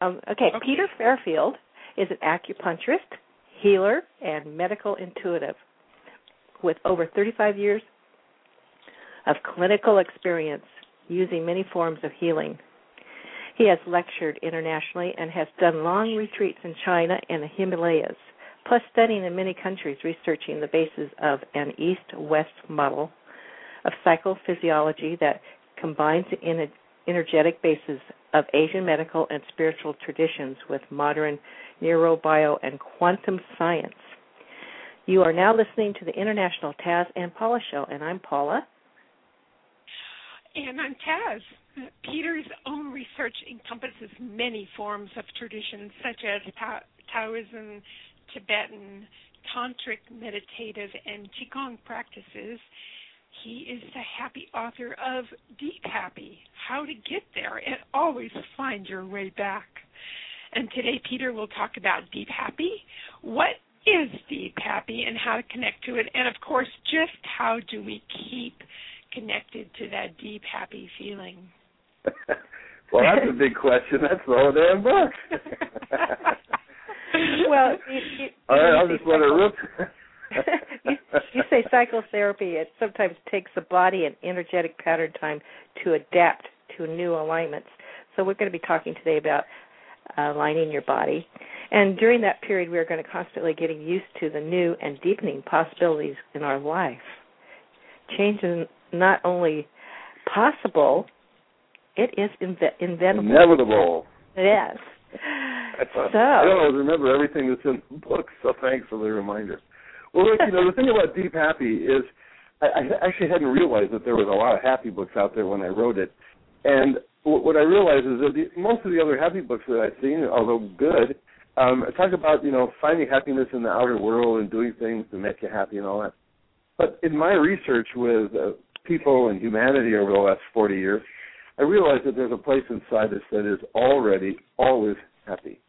Um, okay, Okay. Peter Fairfield is an acupuncturist, healer, and medical intuitive with over 35 years of clinical experience using many forms of healing. He has lectured internationally and has done long retreats in China and the Himalayas, plus studying in many countries researching the basis of an east west model of psychophysiology that combines the energetic basis of Asian medical and spiritual traditions with modern neurobio and quantum science. You are now listening to the International Taz and Paula Show, and I'm Paula. And I'm Taz. Peter's own research encompasses many forms of traditions such as Taoism, Tibetan, Tantric meditative, and Qigong practices. He is the happy author of Deep Happy How to Get There and Always Find Your Way Back. And today, Peter will talk about Deep Happy. What is Deep Happy and how to connect to it? And of course, just how do we keep connected to that deep, happy feeling? well, that's a big question. That's the whole damn book. well, you, you, all right, I'll just let it rip. you, you say psychotherapy. It sometimes takes the body an energetic pattern time to adapt to new alignments. So we're going to be talking today about uh, aligning your body. And during that period, we are going to constantly getting used to the new and deepening possibilities in our life. Change is not only possible, it is inve- inventable. Inevitable. Yes. So I don't always remember everything that's in the book, so thanks for the reminder. Well, look, you know, the thing about Deep Happy is I, I actually hadn't realized that there was a lot of happy books out there when I wrote it. And w- what I realized is that the, most of the other happy books that I've seen, although good, um, talk about, you know, finding happiness in the outer world and doing things to make you happy and all that. But in my research with uh, people and humanity over the last 40 years, I realized that there's a place inside us that is already always happy.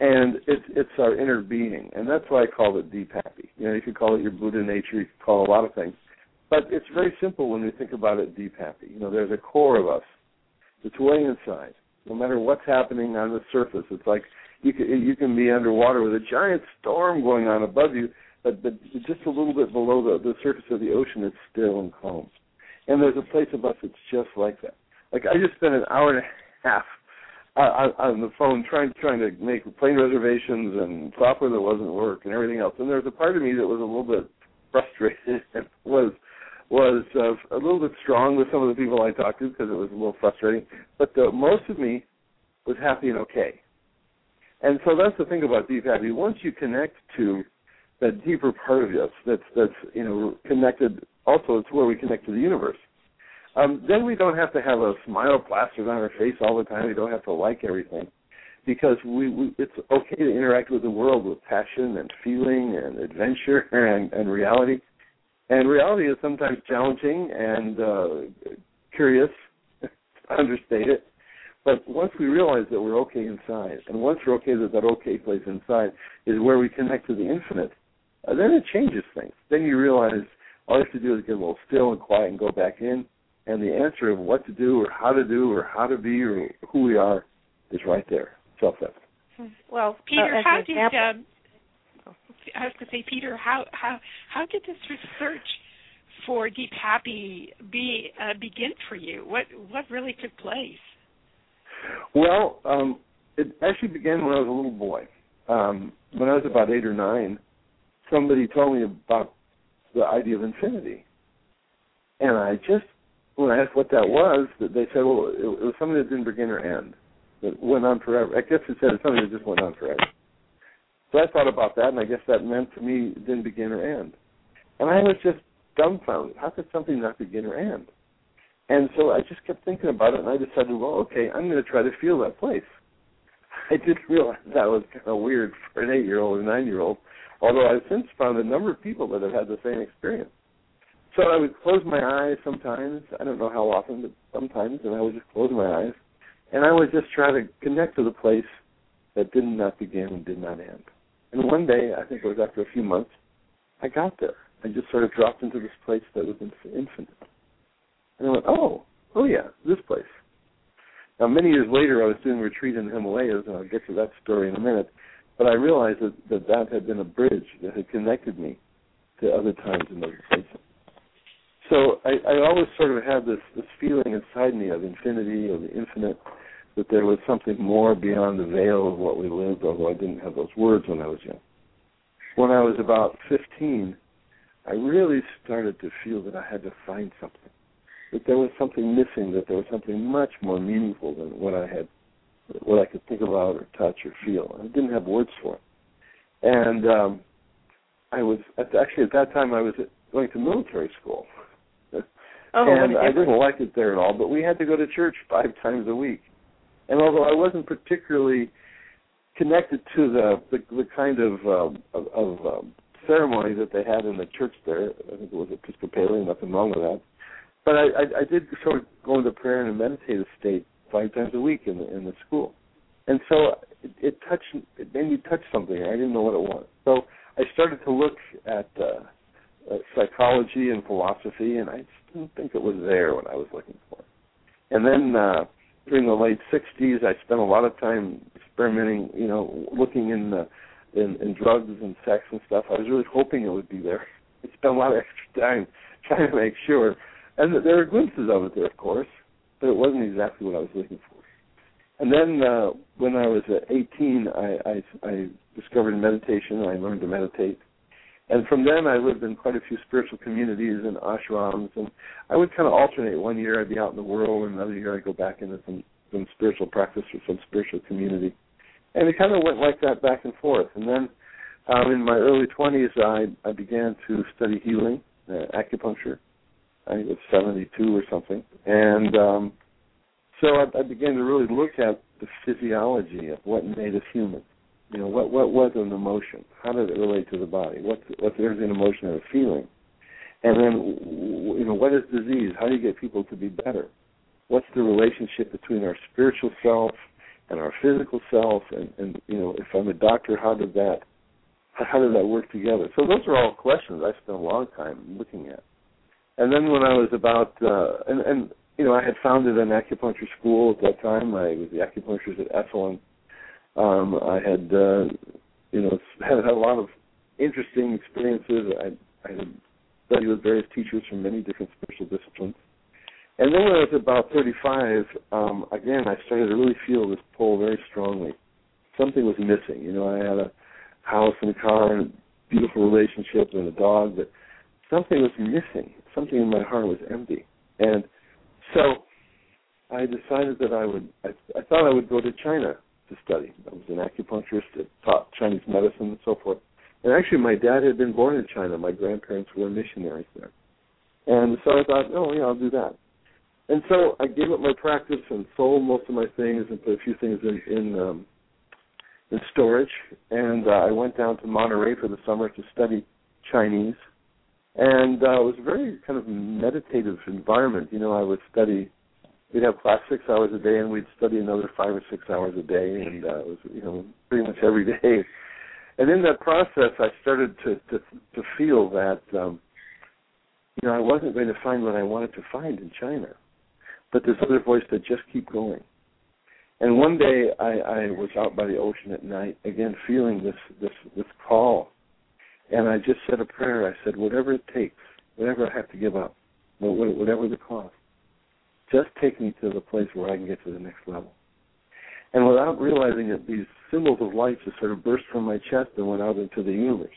And it's it's our inner being, and that's why I call it deep happy. You know, you could call it your Buddha nature, you could call a lot of things, but it's very simple when we think about it. Deep happy. You know, there's a core of us that's way inside. No matter what's happening on the surface, it's like you can you can be underwater with a giant storm going on above you, but but just a little bit below the the surface of the ocean, it's still and calm. And there's a place of us that's just like that. Like I just spent an hour and a half on, the phone trying trying to make plane reservations and software that wasn't work and everything else. And there was a part of me that was a little bit frustrated and was was uh, a little bit strong with some of the people I talked to because it was a little frustrating. But the, most of me was happy and okay. And so that's the thing about deep happy. Once you connect to that deeper part of us, that's that's you know connected. Also, it's where we connect to the universe um, then we don't have to have a smile plastered on our face all the time. We don't have to like everything because we, we it's okay to interact with the world with passion and feeling and adventure and, and reality. And reality is sometimes challenging and uh, curious, understate it. But once we realize that we're okay inside, and once we're okay that that okay place inside is where we connect to the infinite, uh, then it changes things. Then you realize all you have to do is get a little still and quiet and go back in, and the answer of what to do or how to do or how to be or who we are is right there, self-evident. Well, Peter, uh, how an did um, I was going to say, Peter, how how how did this research for Deep Happy be uh, begin for you? What what really took place? Well, um, it actually began when I was a little boy. Um, when I was about eight or nine, somebody told me about the idea of infinity, and I just when I asked what that was, they said, well, it, it was something that didn't begin or end, that went on forever. I guess it said it's something that just went on forever. So I thought about that, and I guess that meant to me it didn't begin or end. And I was just dumbfounded. How could something not begin or end? And so I just kept thinking about it, and I decided, well, okay, I'm going to try to feel that place. I didn't realize that was kind of weird for an eight-year-old or nine-year-old, although I've since found a number of people that have had the same experience. So I would close my eyes sometimes. I don't know how often, but sometimes, and I would just close my eyes, and I would just try to connect to the place that did not begin and did not end. And one day, I think it was after a few months, I got there. I just sort of dropped into this place that was infinite. And I went, oh, oh yeah, this place. Now, many years later, I was doing a retreat in the Himalayas, and I'll get to that story in a minute. But I realized that that, that had been a bridge that had connected me to other times and other places. So I, I always sort of had this this feeling inside me of infinity, of the infinite, that there was something more beyond the veil of what we lived, although I didn't have those words when I was young. When I was about 15, I really started to feel that I had to find something, that there was something missing, that there was something much more meaningful than what I had, what I could think about or touch or feel. I didn't have words for it, and um, I was at, actually at that time I was at, going to military school. Oh, and I didn't like it there at all, but we had to go to church five times a week. And although I wasn't particularly connected to the the, the kind of um, of, of um, ceremony that they had in the church there, I think it was Episcopalian, nothing wrong with that. But I, I, I did sort of go into prayer and a meditative state five times a week in the in the school, and so it, it touched, it made me touch something. I didn't know what it was. So I started to look at uh, psychology and philosophy, and I just didn't think it was there when I was looking for it. And then uh, during the late '60s, I spent a lot of time experimenting, you know, looking in the in, in drugs and sex and stuff. I was really hoping it would be there. I spent a lot of extra time trying to make sure, and there were glimpses of it there, of course, but it wasn't exactly what I was looking for. And then uh, when I was uh, 18, I, I, I discovered meditation. I learned to meditate, and from then, I lived in quite a few spiritual communities and ashrams, and I would kind of alternate. One year I'd be out in the world, and another year I'd go back into some some spiritual practice or some spiritual community, and it kind of went like that back and forth. And then, um, in my early 20s, I I began to study healing, uh, acupuncture. I think it was 72 or something, and um, so I, I began to really look at the physiology of what made us human you know, what what was an emotion? How did it relate to the body? What's what's there's an emotion and a feeling? And then, you know, what is disease? How do you get people to be better? What's the relationship between our spiritual self and our physical self? And, and you know, if I'm a doctor, how did that how did that work together? So those are all questions I spent a long time looking at. And then when I was about uh, and and you know, I had founded an acupuncture school at that time. I was the acupuncturist at Esalen um, I had, uh, you know, had, had a lot of interesting experiences. I, I had studied with various teachers from many different spiritual disciplines. And then when I was about 35, um, again, I started to really feel this pull very strongly. Something was missing. You know, I had a house and a car and a beautiful relationship and a dog, but something was missing. Something in my heart was empty. And so I decided that I would, I, I thought I would go to China to study. I was an acupuncturist that taught Chinese medicine and so forth. And actually, my dad had been born in China. My grandparents were missionaries there. And so I thought, oh, yeah, I'll do that. And so I gave up my practice and sold most of my things and put a few things in in, um, in storage. And uh, I went down to Monterey for the summer to study Chinese. And uh, it was a very kind of meditative environment. You know, I would study we'd have class six hours a day, and we'd study another five or six hours a day, and uh, it was you know pretty much every day. And in that process, I started to to, to feel that um, you know I wasn't going to find what I wanted to find in China, but this other voice said, just keep going. And one day I, I was out by the ocean at night, again feeling this this this call, and I just said a prayer. I said, whatever it takes, whatever I have to give up, whatever the cost just take me to the place where I can get to the next level. And without realizing it, these symbols of light just sort of burst from my chest and went out into the universe.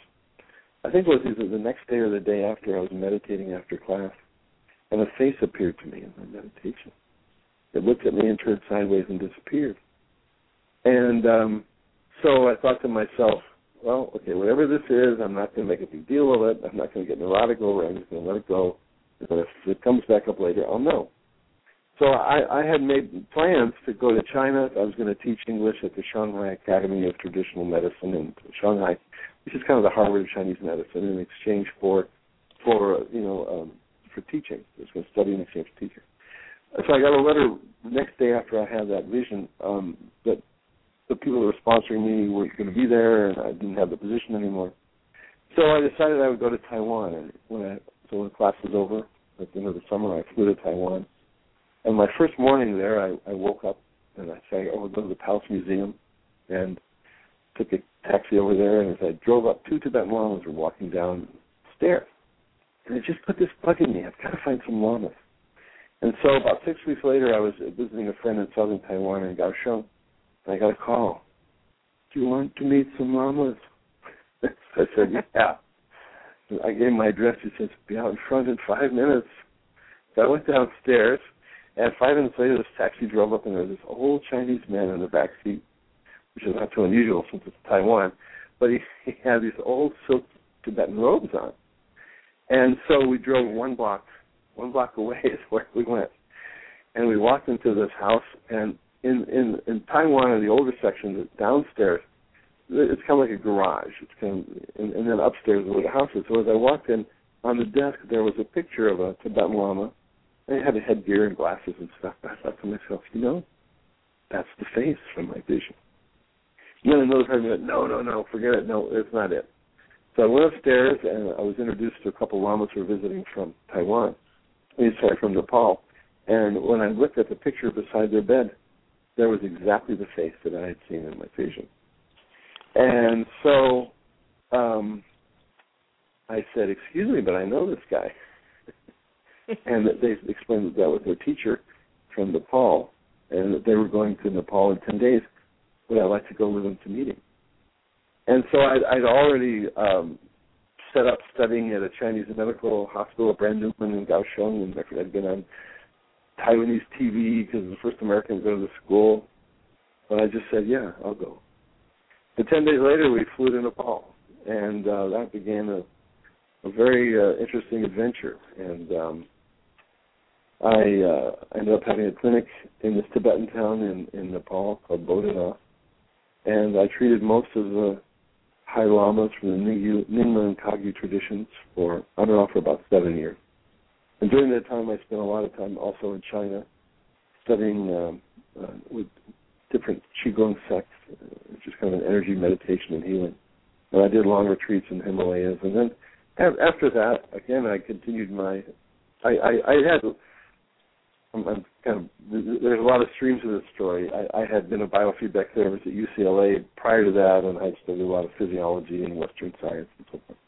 I think it was either the next day or the day after I was meditating after class, and a face appeared to me in my meditation. It looked at me and turned sideways and disappeared. And um, so I thought to myself, well, okay, whatever this is, I'm not going to make a big deal of it. I'm not going to get neurotic over it. I'm just going to let it go. But if it comes back up later, I'll know. So I, I had made plans to go to China. I was going to teach English at the Shanghai Academy of Traditional Medicine in Shanghai, which is kind of the Harvard of Chinese medicine, in exchange for, for you know, um, for teaching. I was going to study in exchange for teaching. So I got a letter the next day after I had that vision um, that the people that were sponsoring me were going to be there, and I didn't have the position anymore. So I decided I would go to Taiwan, and when I so when class was over at the end of the summer, I flew to Taiwan and my first morning there, I, I woke up and I said, "Oh, go to the Palace Museum," and took a taxi over there. And as I drove up, two Tibetan lamas were walking down stairs, and it just put this bug in me. I've got to find some lamas. And so about six weeks later, I was visiting a friend in southern Taiwan in Kaohsiung, and I got a call. Do you want to meet some lamas? so I said, yeah. I gave my address. He says, be out in front in five minutes. So I went downstairs, and five minutes later, this taxi drove up, and there was this old Chinese man in the back seat, which is not too unusual since it's Taiwan. But he, he had these old silk Tibetan robes on. And so we drove one block one block away is where we went, and we walked into this house. And in in in Taiwan, in the older section, downstairs, it's kind of like a garage. It's kind of, and, and then upstairs is where the house is. So as I walked in, on the desk there was a picture of a Tibetan Lama. He had a headgear and glasses and stuff. I thought to myself, you know, that's the face from my vision. And then another part of me went, no, no, no, forget it. No, it's not it. So I went upstairs and I was introduced to a couple of lamas who were visiting from Taiwan sorry, from Nepal. And when I looked at the picture beside their bed, there was exactly the face that I had seen in my vision. And so um, I said, "Excuse me, but I know this guy." and they explained that that was their teacher from Nepal, and that they were going to Nepal in ten days. Would I like to go with them to meet him? And so I'd, I'd already um, set up studying at a Chinese medical hospital, brand new one in Kaohsiung, and I'd been on Taiwanese TV because the first American to go to the school. But I just said, yeah, I'll go. And ten days later, we flew to Nepal, and uh, that began a, a very uh, interesting adventure. And um, I uh, ended up having a clinic in this Tibetan town in, in Nepal called Bodhanath, and I treated most of the high lamas from the Nyingma and Kagyu traditions for on and off for about seven years. And during that time, I spent a lot of time also in China, studying um, uh, with different qigong sects, uh, which is kind of an energy meditation and healing. And I did long retreats in the Himalayas, and then after that, again, I continued my. I, I, I had I'm, I'm kind of there's a lot of streams of this story. I, I had been a biofeedback therapist at UCLA prior to that, and I studied a lot of physiology and Western science and so forth.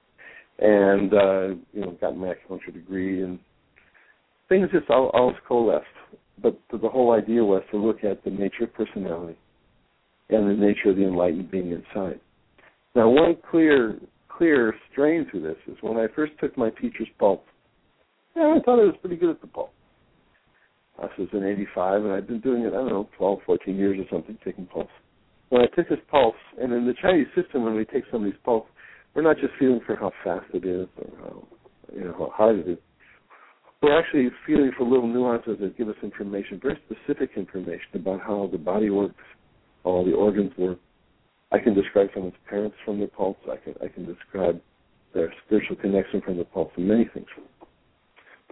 And uh, you know, got my acupuncture degree, and things just all, all coalesced. But the, the whole idea was to look at the nature of personality and the nature of the enlightened being inside. Now, one clear clear strain to this is when I first took my teacher's pulse. Yeah, I thought I was pretty good at the pulse. This was in 85, and I'd been doing it, I don't know, 12, 14 years or something, taking pulse. When I took his pulse, and in the Chinese system, when we take somebody's pulse, we're not just feeling for how fast it is or how, you know, how hard it is. We're actually feeling for little nuances that give us information, very specific information about how the body works, how all the organs work. I can describe someone's parents from their pulse. I can I can describe their spiritual connection from the pulse, and many things from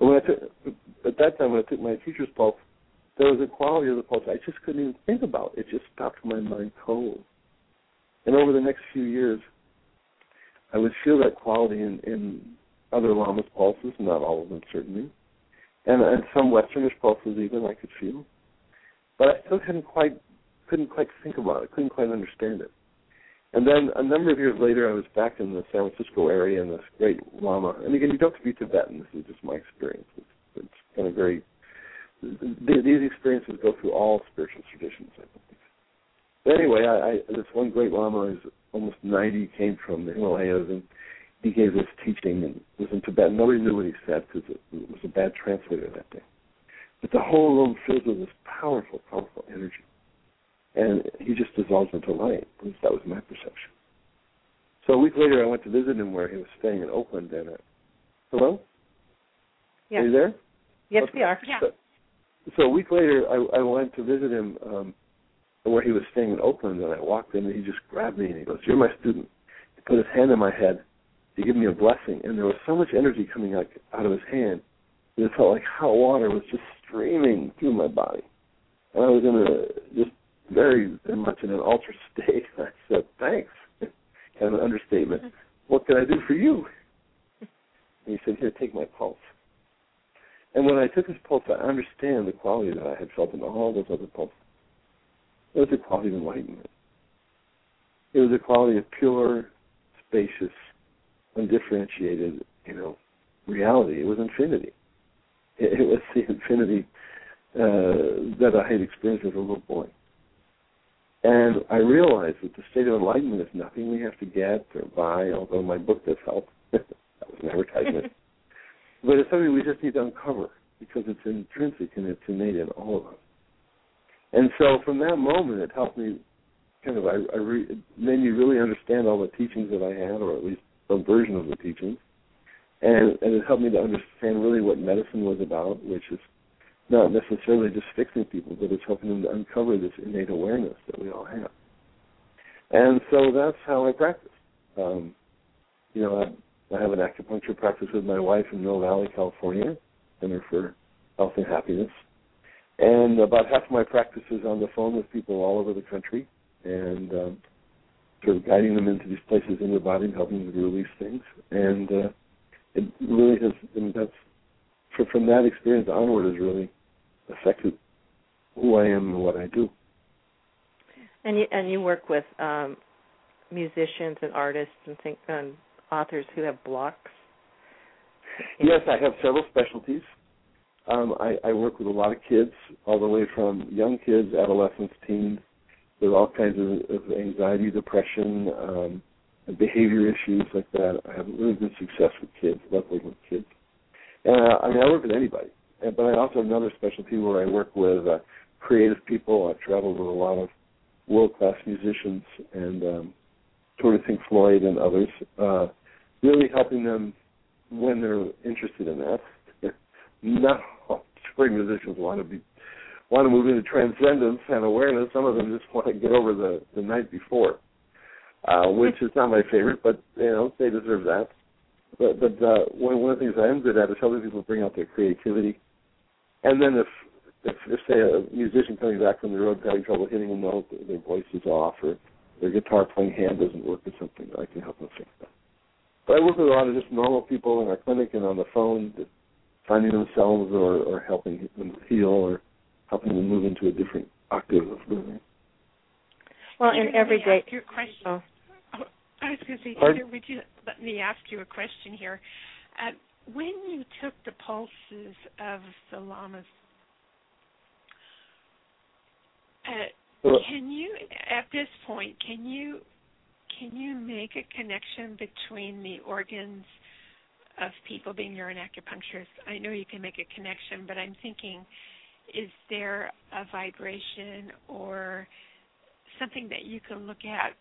but when I took, at that time, when I took my teacher's pulse, there was a quality of the pulse I just couldn't even think about. It just stopped my mind cold. And over the next few years, I would feel that quality in, in other Lama's pulses, not all of them certainly, and, and some Westernish pulses even I could feel. But I still couldn't quite couldn't quite think about it, couldn't quite understand it. And then a number of years later, I was back in the San Francisco area, and this great lama. And again, you don't have to be Tibetan. This is just my experience. It's, it's kind of very. These experiences go through all spiritual traditions, I think. But anyway, I, I this one great lama is almost 90, came from the Himalayas, and he gave this teaching, and was in Tibetan. Nobody knew what he said because it, it was a bad translator that day. But the whole room filled with this powerful, powerful energy and he just dissolves into light. At least that was my perception. So a week later, I went to visit him where he was staying in Oakland. And uh, hello, yeah. are you there? Yes, okay. we are. Yeah. So, so a week later, I, I went to visit him um, where he was staying in Oakland, and I walked in, and he just grabbed me and he goes, "You're my student." He put his hand on my head to give me a blessing, and there was so much energy coming out out of his hand that it felt like hot water was just streaming through my body, and I was in a just very, very much in an altered state. I said, thanks. kind of an understatement. What can I do for you? And he said, here, take my pulse. And when I took his pulse, I understand the quality that I had felt in all those other pulses. It was a quality of enlightenment. It was a quality of pure, spacious, undifferentiated, you know, reality. It was infinity. It, it was the infinity uh, that I had experienced as a little boy. And I realized that the state of enlightenment is nothing we have to get or buy, although my book does help. that was an advertisement. but it's something we just need to uncover because it's intrinsic and it's innate in all of us. And so from that moment, it helped me kind of, I, I re, it made me really understand all the teachings that I had, or at least some version of the teachings. And, and it helped me to understand really what medicine was about, which is not necessarily just fixing people, but it's helping them to uncover this innate awareness that we all have. And so that's how I practice. Um, you know, I, I have an acupuncture practice with my wife in Mill Valley, California, Center for Health and Happiness. And about half of my practice is on the phone with people all over the country, and um, sort of guiding them into these places in their body and helping them to release things. And uh, it really has, mean, that's from that experience onward has really affected who I am and what I do. And you and you work with um, musicians and artists and think and authors who have blocks. Yes, I have several specialties. Um, I, I work with a lot of kids, all the way from young kids, adolescents, teens, with all kinds of, of anxiety, depression, um, and behavior issues like that. I have really good success with kids, luckily with kids. And uh, I mean, I work with anybody, but I also have another specialty where I work with uh, creative people. I've traveled with a lot of world-class musicians and um, of Pink Floyd and others, uh, really helping them when they're interested in that. Not all touring musicians want to be want to move into transcendence and awareness. Some of them just want to get over the the night before, uh, which is not my favorite, but you know they deserve that. But but uh, one one of the things I am good at is helping people bring out their creativity. And then if if, if say a musician coming back from the road having trouble hitting a note, their voice is off, or their guitar playing hand doesn't work, or something, I can help them fix that. But I work with a lot of just normal people in our clinic and on the phone, finding themselves or, or helping them heal or helping them move into a different octave of living. Well, in everyday. Your question. Oh. oh. I was going to say, Pardon? Peter, would you let me ask you a question here? Uh, when you took the pulses of the lamas, uh, can you, at this point, can you can you make a connection between the organs of people being you're an acupuncturist? I know you can make a connection, but I'm thinking, is there a vibration or something that you can look at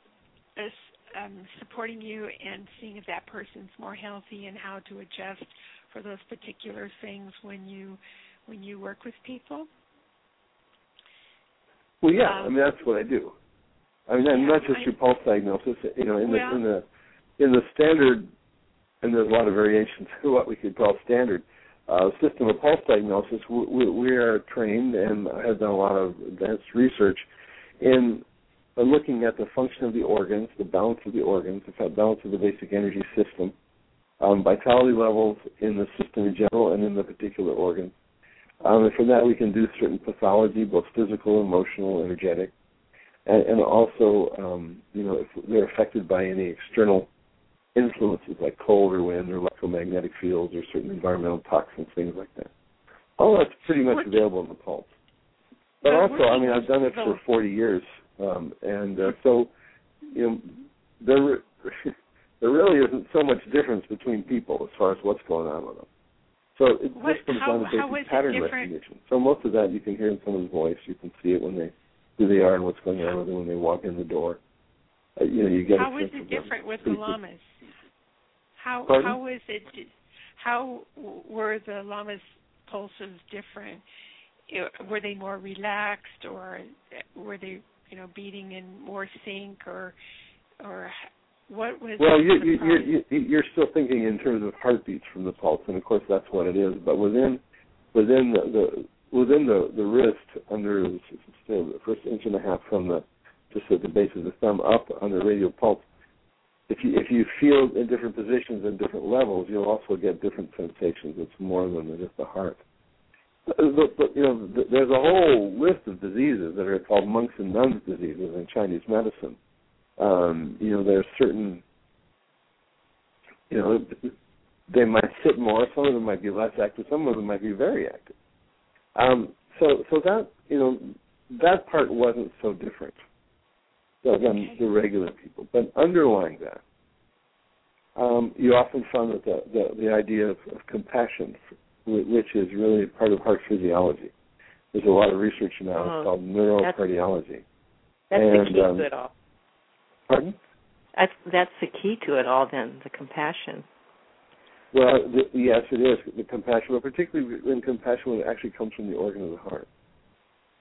as um, supporting you and seeing if that person's more healthy and how to adjust for those particular things when you when you work with people? Well, yeah, Um, I mean that's what I do. I mean, yeah, not just I- through pulse diagnosis. You know, in the in the in the standard, and there's a lot of variations to what we could call standard uh, system of pulse diagnosis. We, we, we are trained and have done a lot of advanced research in uh, looking at the function of the organs, the balance of the organs, the balance of the basic energy system, um, vitality levels in the system in general and in the particular organ. Um, and from that, we can do certain pathology, both physical, emotional, energetic, and, and also, um, you know, if they're affected by any external influences like cold or wind or electromagnetic fields or certain environmental toxins, things like that. All that's pretty much available in the pulse. But also, I mean, I've done it for 40 years, um, and uh, so, you know, there there really isn't so much difference between people as far as what's going on with them. So it What- just comes how- down to basic pattern recognition. So most of that you can hear in someone's voice. You can see it when they who they are and what's going on with them when they walk in the door. Uh, you know, you get How sense it different with the pretty quick. lamas? How Pardon? how is it? How were the lamas' pulses different? Uh, Were they more relaxed, or were they, you know, beating in more sync, or or what was? Well, you, you, problem? you, you, you're still thinking in terms of heartbeats from the pulse, and of course that's what it is. But within within the, the within the the wrist, under the the first inch and a half from the just at the base of the thumb up on the radial pulse, if you if you feel in different positions and different levels, you'll also get different sensations. It's more than just the heart. But, you know, there's a whole list of diseases that are called monks and nuns diseases in Chinese medicine. Um, you know, there's certain, you know, they might sit more. Some of them might be less active. Some of them might be very active. Um, so, so that you know, that part wasn't so different than the regular people. But underlying that, um, you often found that the, the, the idea of, of compassion, which is really part of heart physiology. There's a lot of research now oh, called neurocardiology. That's, that's and, the key um, to it all. Pardon? That's that's the key to it all. Then the compassion. Well, the, yes, it is the compassion, but particularly when compassion when it actually comes from the organ of the heart.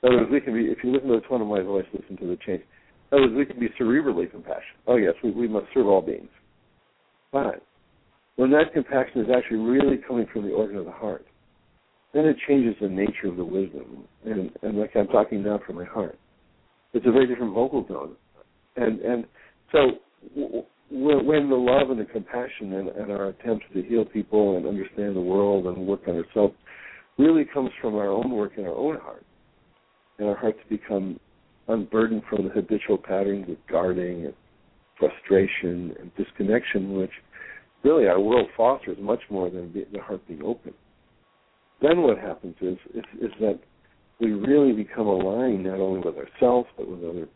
In other words, we can be. If you listen to the tone of my voice, listen to the change. In other words, we can be cerebrally compassionate. Oh yes, we, we must serve all beings. But when that compassion is actually really coming from the organ of the heart, then it changes the nature of the wisdom. And, and like I'm talking now from my heart, it's a very different vocal tone. And and so when the love and the compassion and, and our attempts to heal people and understand the world and work on ourselves really comes from our own work in our own heart, and our hearts become unburdened from the habitual patterns of guarding and frustration and disconnection, which really our world fosters much more than the heart being open. Then what happens is, is, is that we really become aligned not only with ourselves but with other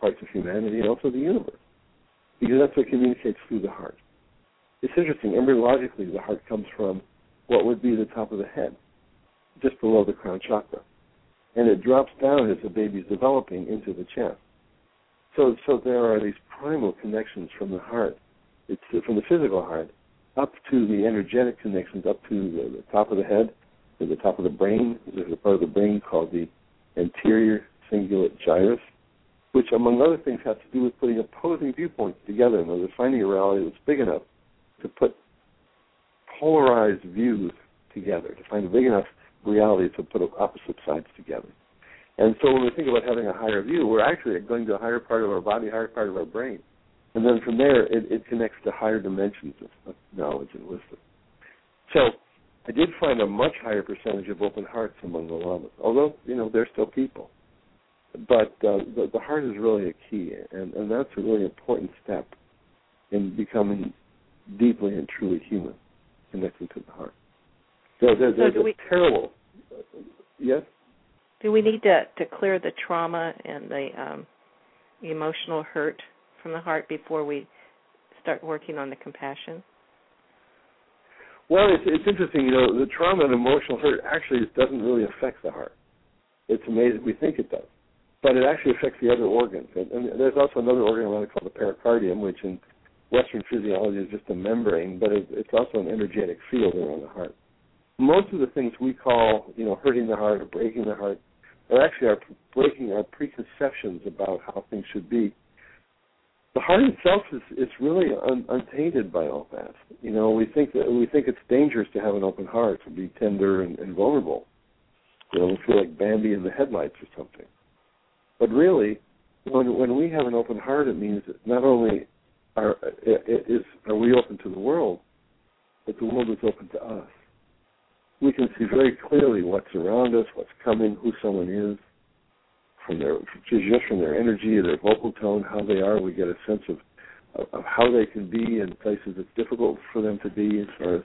parts of humanity and also the universe, because that's what communicates through the heart. It's interesting. Embryologically, the heart comes from what would be the top of the head, just below the crown chakra, and it drops down as the baby's developing into the chest. So, so there are these primal connections from the heart, it's from the physical heart, up to the energetic connections, up to the, the top of the head, to the top of the brain. There's a part of the brain called the anterior cingulate gyrus, which, among other things, has to do with putting opposing viewpoints together. In other words, finding a reality that's big enough to put polarized views together, to find a big enough reality to put opposite sides together. And so when we think about having a higher view, we're actually going to a higher part of our body, higher part of our brain. And then from there, it, it connects to higher dimensions of, knowledge and wisdom. So I did find a much higher percentage of open hearts among the lamas, although, you know, they're still people. But uh, the, the heart is really a key, and, and that's a really important step in becoming deeply and truly human, connecting to the heart. So there, there's so a we, terrible. Yes. Do we need to to clear the trauma and the um, emotional hurt from the heart before we start working on the compassion? Well, it's it's interesting. You know, the trauma and emotional hurt actually doesn't really affect the heart. It's amazing. We think it does, but it actually affects the other organs. And, and there's also another organ around it called the pericardium, which in Western physiology is just a membrane, but it, it's also an energetic field around the heart. Most of the things we call, you know, hurting the heart or breaking the heart, are actually our breaking our preconceptions about how things should be the heart itself is is really un, untainted by all that. You know, we think that we think it's dangerous to have an open heart, to be tender and, and vulnerable. You know, we feel like Bambi in the headlights or something. But really, when when we have an open heart, it means that not only are is are we open to the world, but the world is open to us. We can see very clearly what's around us, what's coming, who someone is from their just from their energy, their vocal tone, how they are. We get a sense of of how they can be in places it's difficult for them to be, as far as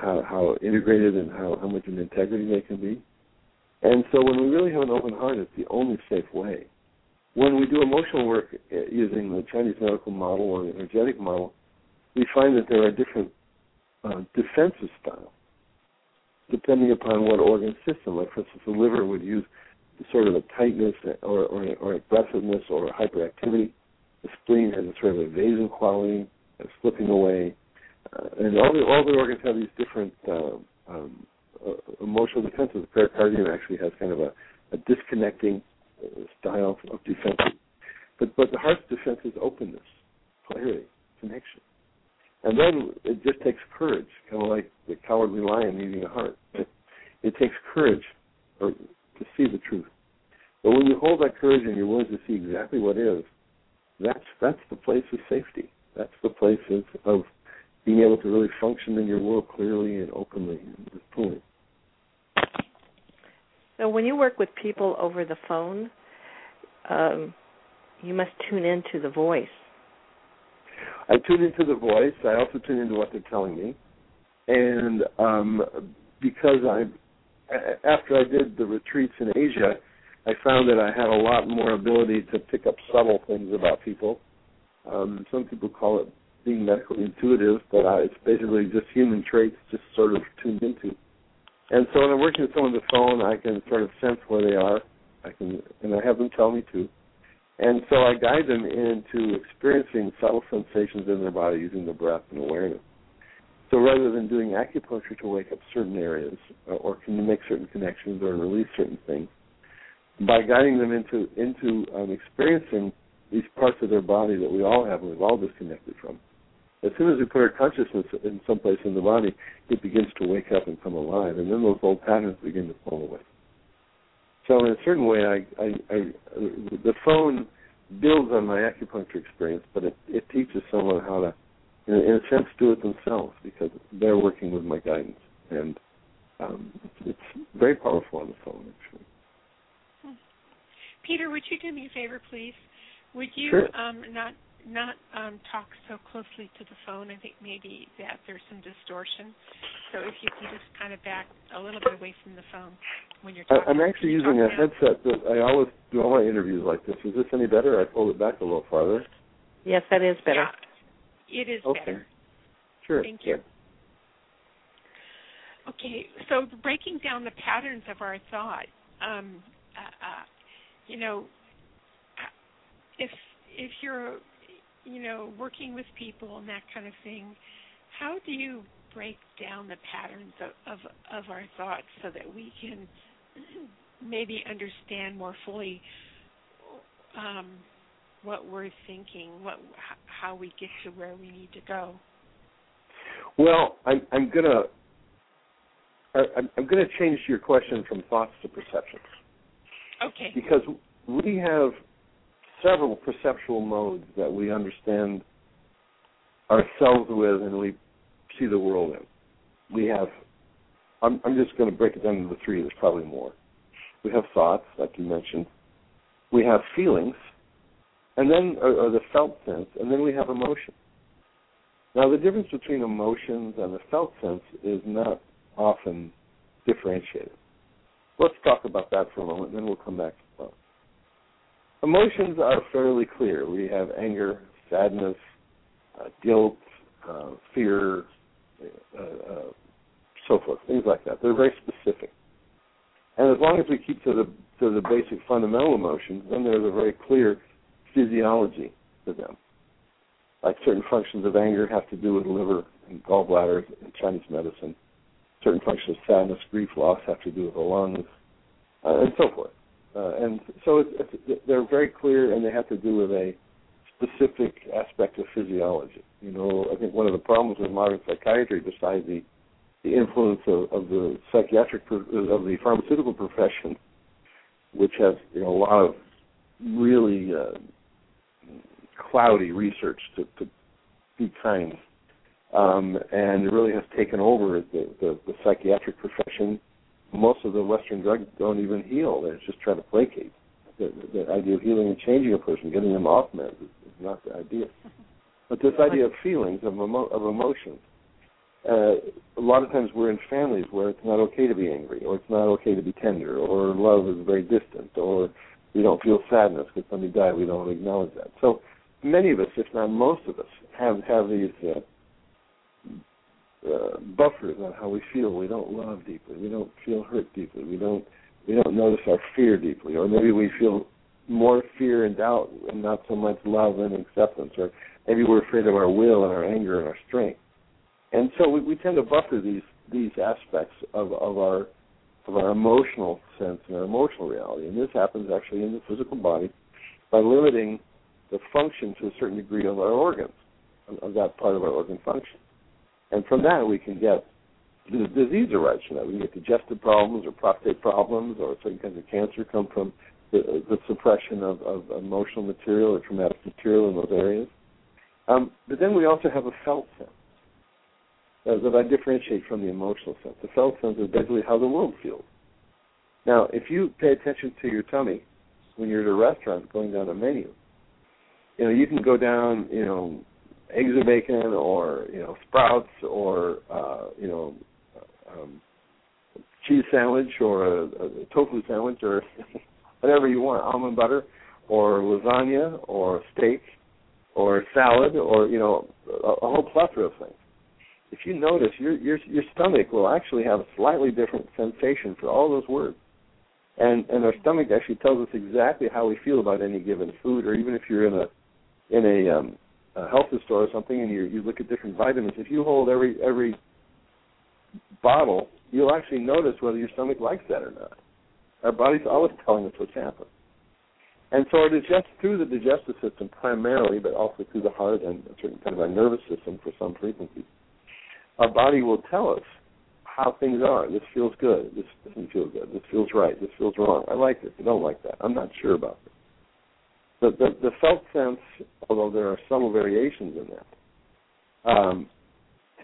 how how integrated and how how much in integrity they can be. And so, when we really have an open heart, it's the only safe way. When we do emotional work uh, using the Chinese medical model or the energetic model, we find that there are different uh, defensive styles depending upon what organ system. Like, for instance, the liver would use sort of a tightness or, or, or aggressiveness or hyperactivity. The spleen has a sort of evasive quality, a slipping away, uh, and all the all the organs have these different uh, um, uh, emotional defenses. The pericardium actually has kind of a, a disconnecting uh, style of defense, but but the heart's defense is openness, clarity, connection, and then it just takes courage, kind of like the cowardly lion eating a heart. It, it takes courage, or to see the truth. But when you hold that courage and you're willing to see exactly what is, that's that's the place of safety. That's the place of, of being able to really function in your world clearly and openly and fully. So when you work with people over the phone, um, you must tune into the voice. I tune into the voice. I also tune into what they're telling me, and um, because I, after I did the retreats in Asia, I found that I had a lot more ability to pick up subtle things about people. Um, some people call it being medically intuitive, but I, it's basically just human traits, just sort of tuned into. And so when I'm working with someone on the phone, I can sort of sense where they are. I can, and I have them tell me to. And so I guide them into experiencing subtle sensations in their body using the breath and awareness. So rather than doing acupuncture to wake up certain areas uh, or can make certain connections or release certain things, by guiding them into into um, experiencing these parts of their body that we all have and we've all disconnected from. As soon as we put our consciousness in some place in the body, it begins to wake up and come alive, and then those old patterns begin to fall away. So in a certain way, I, I, I the phone builds on my acupuncture experience, but it, it teaches someone how to, in, in a sense, do it themselves because they're working with my guidance, and um, it's, it's very powerful on the phone actually. Peter, would you do me a favor, please? Would you sure. um, not not um, talk so closely to the phone? I think maybe that there's some distortion. So if you could just kind of back a little bit away from the phone when you're talking. I'm actually using a headset that I always do all my interviews like this. Is this any better? I pulled it back a little farther. Yes, that is better. Yeah, it is okay. better. Sure. Thank you. Okay, so breaking down the patterns of our thought, um, uh, uh, you know, if if you're, you know, working with people and that kind of thing, how do you break down the patterns of of, of our thoughts so that we can maybe understand more fully um, what we're thinking, what how we get to where we need to go? Well, I'm, I'm gonna I'm, I'm gonna change your question from thoughts to perceptions. Okay. Because we have several perceptual modes that we understand ourselves with and we see the world in. We have, I'm, I'm just going to break it down into three, there's probably more. We have thoughts, like you mentioned. We have feelings, and then, or, or the felt sense, and then we have emotion. Now, the difference between emotions and the felt sense is not often differentiated. Let's talk about that for a moment, and then we'll come back to thoughts. Emotions are fairly clear. We have anger, sadness, uh, guilt, uh, fear, uh, uh, so forth, things like that. They're very specific. And as long as we keep to the to the basic fundamental emotions, then there's a very clear physiology to them. Like certain functions of anger have to do with liver and gallbladder in Chinese medicine. Certain functions of sadness, grief, loss have to do with the lungs, uh, and so forth. Uh, and so it's, it's, they're very clear, and they have to do with a specific aspect of physiology. You know, I think one of the problems with modern psychiatry, besides the the influence of, of the psychiatric of the pharmaceutical profession, which has you know a lot of really uh, cloudy research to, to be kind, um, and it really has taken over the, the, the psychiatric profession most of the Western drugs don't even heal. They're just try to placate. The, the idea of healing and changing a person, getting them off meds, is, is not the idea. But this idea of feelings, of, emo- of emotions, uh, a lot of times we're in families where it's not okay to be angry, or it's not okay to be tender, or love is very distant, or we don't feel sadness because somebody died. We don't acknowledge that. So many of us, if not most of us, have have these uh, uh, buffers on how we feel. We don't love deeply. We don't feel hurt deeply. We don't we don't notice our fear deeply, or maybe we feel more fear and doubt and not so much love and acceptance, or maybe we're afraid of our will and our anger and our strength. And so we, we tend to buffer these these aspects of, of our of our emotional sense and our emotional reality. And this happens actually in the physical body by limiting the function to a certain degree of our organs, of that part of our organ function. And from that, we can get the disease that. We can get digestive problems or prostate problems or certain kinds of cancer come from the, the suppression of, of, emotional material or traumatic material in those areas. Um, but then we also have a felt sense uh, that I differentiate from the emotional sense. The felt sense is basically how the world feels. Now, if you pay attention to your tummy when you're at a restaurant going down a menu, you know you can go down, you know, eggs and bacon, or you know, sprouts, or uh, you know, um, cheese sandwich, or a, a tofu sandwich, or whatever you want, almond butter, or lasagna, or steak, or salad, or you know, a, a whole plethora of things. If you notice, your your your stomach will actually have a slightly different sensation for all those words, and and our stomach actually tells us exactly how we feel about any given food, or even if you're in a in a, um, a health store or something, and you you look at different vitamins. If you hold every every bottle, you'll actually notice whether your stomach likes that or not. Our body's always telling us what's happened. And so it is just through the digestive system primarily, but also through the heart and a certain kind of a nervous system for some frequencies our body will tell us how things are. This feels good. This doesn't feel good. This feels right. This feels wrong. I like this. I don't like that. I'm not sure about this. The, the, the felt sense, although there are subtle variations in that, um,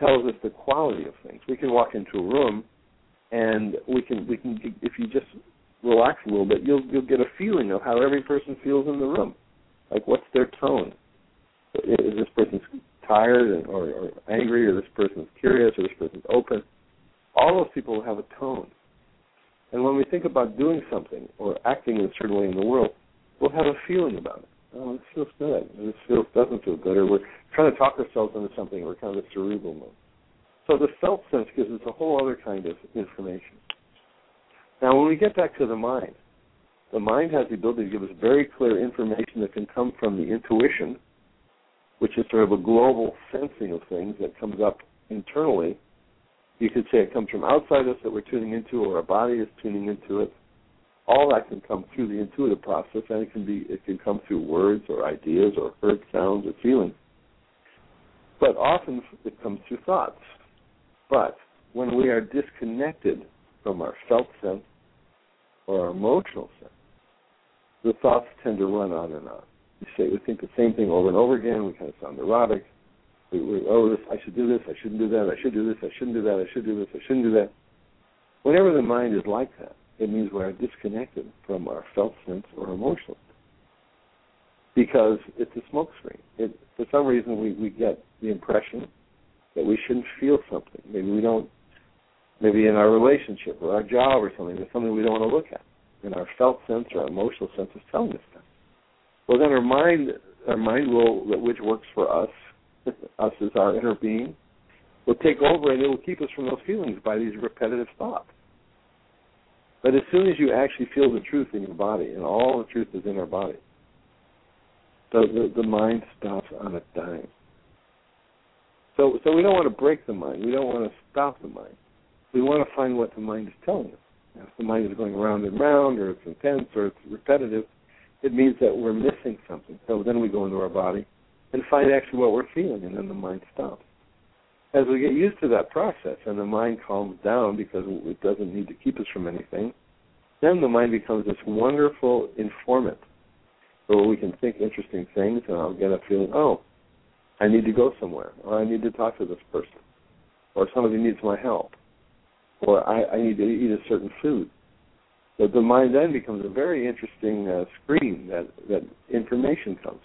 tells us the quality of things. We can walk into a room, and we can we can if you just relax a little bit, you'll you'll get a feeling of how every person feels in the room. Like what's their tone? Is this person's tired or, or angry, or this person's curious, or this person's open. All those people have a tone. And when we think about doing something or acting in a certain way in the world, we'll have a feeling about it. Oh, this feels good. This feels doesn't feel good. Or we're trying to talk ourselves into something. We're kind of a cerebral mode. So the felt sense gives us a whole other kind of information. Now, when we get back to the mind, the mind has the ability to give us very clear information that can come from the intuition which is sort of a global sensing of things that comes up internally. You could say it comes from outside us that we're tuning into, or our body is tuning into it. All that can come through the intuitive process, and it can be it can come through words or ideas or heard sounds or feelings. But often it comes through thoughts. But when we are disconnected from our felt sense or our emotional sense, the thoughts tend to run on and on we say we think the same thing over and over again. We kind of sound neurotic. We, we oh this I should do this, I shouldn't do that, I should do this, I shouldn't do that, I should do this, I shouldn't do that. Whenever the mind is like that, it means we're disconnected from our felt sense or emotional because it's a smokescreen. It, for some reason, we, we get the impression that we shouldn't feel something. Maybe we don't. Maybe in our relationship or our job or something, there's something we don't want to look at. And our felt sense or our emotional sense is telling us that well then our mind our mind will which works for us us as our inner being will take over and it will keep us from those feelings by these repetitive thoughts but as soon as you actually feel the truth in your body and all the truth is in our body the the, the mind stops on a dime so so we don't want to break the mind we don't want to stop the mind we want to find what the mind is telling us if the mind is going round and round or it's intense or it's repetitive it means that we're missing something. So then we go into our body and find actually what we're feeling, and then the mind stops. As we get used to that process and the mind calms down because it doesn't need to keep us from anything, then the mind becomes this wonderful informant where we can think interesting things and I'll get a feeling, oh, I need to go somewhere, or I need to talk to this person, or somebody needs my help, or I, I need to eat a certain food the, the mind then becomes a very interesting uh, screen that that information comes.